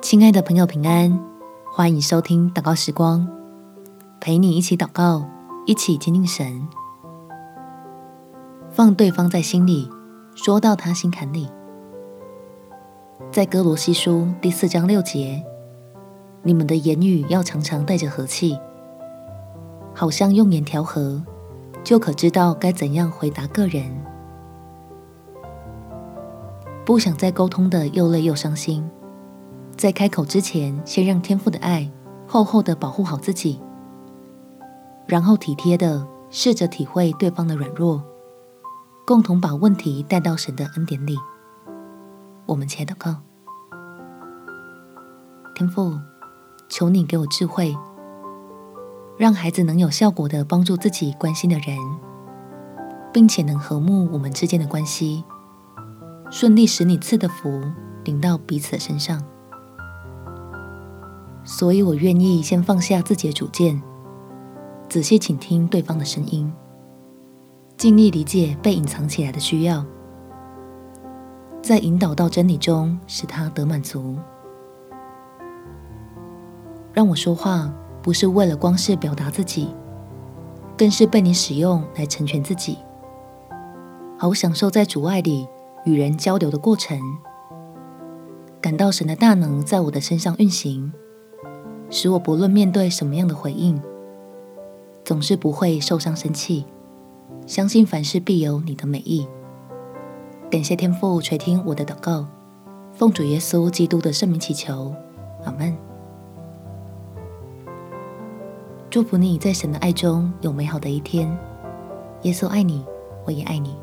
亲爱的朋友，平安！欢迎收听祷告时光，陪你一起祷告，一起亲近神，放对方在心里，说到他心坎里。在歌罗西书第四章六节，你们的言语要常常带着和气，好像用盐调和，就可知道该怎样回答个人。不想再沟通的又累又伤心。在开口之前，先让天父的爱厚厚的保护好自己，然后体贴的试着体会对方的软弱，共同把问题带到神的恩典里。我们且祷告：天父，求你给我智慧，让孩子能有效果的帮助自己关心的人，并且能和睦我们之间的关系，顺利使你赐的福临到彼此身上。所以我愿意先放下自己的主见，仔细倾听对方的声音，尽力理解被隐藏起来的需要，在引导到真理中，使他得满足。让我说话不是为了光是表达自己，更是被你使用来成全自己，好享受在主爱里与人交流的过程，感到神的大能在我的身上运行。使我不论面对什么样的回应，总是不会受伤生气，相信凡事必有你的美意。感谢天父垂听我的祷告，奉主耶稣基督的圣名祈求，阿门。祝福你在神的爱中有美好的一天。耶稣爱你，我也爱你。